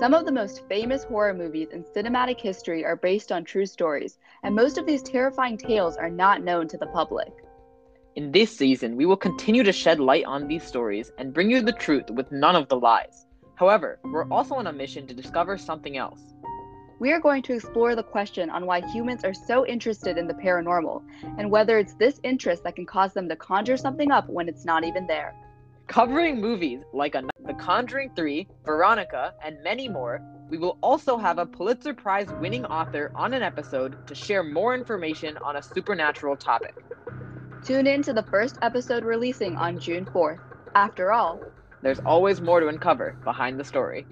Some of the most famous horror movies in cinematic history are based on true stories, and most of these terrifying tales are not known to the public. In this season, we will continue to shed light on these stories and bring you the truth with none of the lies. However, we're also on a mission to discover something else. We are going to explore the question on why humans are so interested in the paranormal, and whether it's this interest that can cause them to conjure something up when it's not even there. Covering movies like a, The Conjuring 3, Veronica, and many more, we will also have a Pulitzer Prize winning author on an episode to share more information on a supernatural topic. Tune in to the first episode releasing on June 4th. After all, there's always more to uncover behind the story.